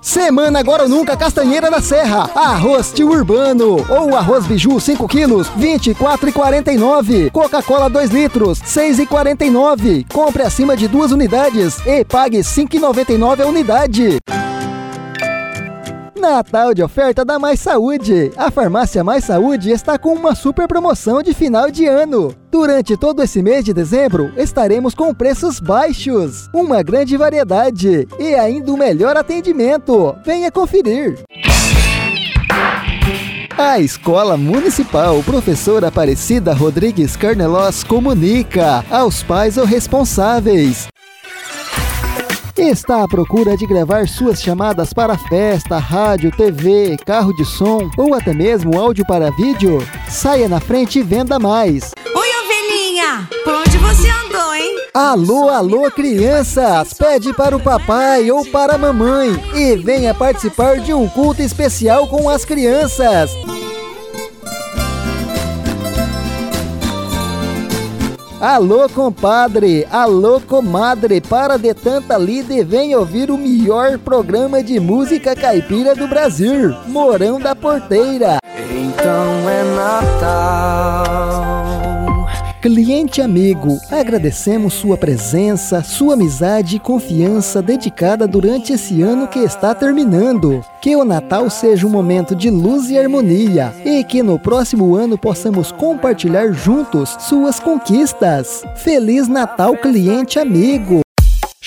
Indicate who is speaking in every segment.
Speaker 1: Semana agora ou nunca Castanheira da Serra. Arroz tio urbano ou arroz biju 5 quilos, 24,49. Coca-Cola 2 litros, 6,49. Compre acima de duas unidades e pague 5,99 a unidade. Natal de oferta da Mais Saúde. A farmácia Mais Saúde está com uma super promoção de final de ano. Durante todo esse mês de dezembro, estaremos com preços baixos, uma grande variedade e ainda um melhor atendimento. Venha conferir. A Escola Municipal Professora Aparecida Rodrigues Carnelos comunica aos pais ou responsáveis Está à procura de gravar suas chamadas para festa, rádio, TV, carro de som ou até mesmo áudio para vídeo? Saia na frente e venda mais.
Speaker 2: Oi, ovelhinha! Por onde você andou, hein?
Speaker 1: Alô, alô, crianças! Pede para o papai ou para a mamãe e venha participar de um culto especial com as crianças. Alô, compadre! Alô, comadre! Para de tanta lida e vem ouvir o melhor programa de música caipira do Brasil, Morão da Porteira.
Speaker 3: Então é Natal.
Speaker 1: Cliente amigo, agradecemos sua presença, sua amizade e confiança dedicada durante esse ano que está terminando. Que o Natal seja um momento de luz e harmonia e que no próximo ano possamos compartilhar juntos suas conquistas. Feliz Natal, cliente amigo!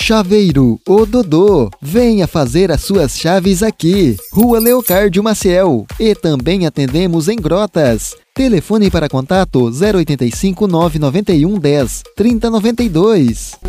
Speaker 1: Chaveiro, o Dodô. Venha fazer as suas chaves aqui. Rua Leocárdio Maciel. E também atendemos em Grotas. Telefone para contato 085 991 10 3092.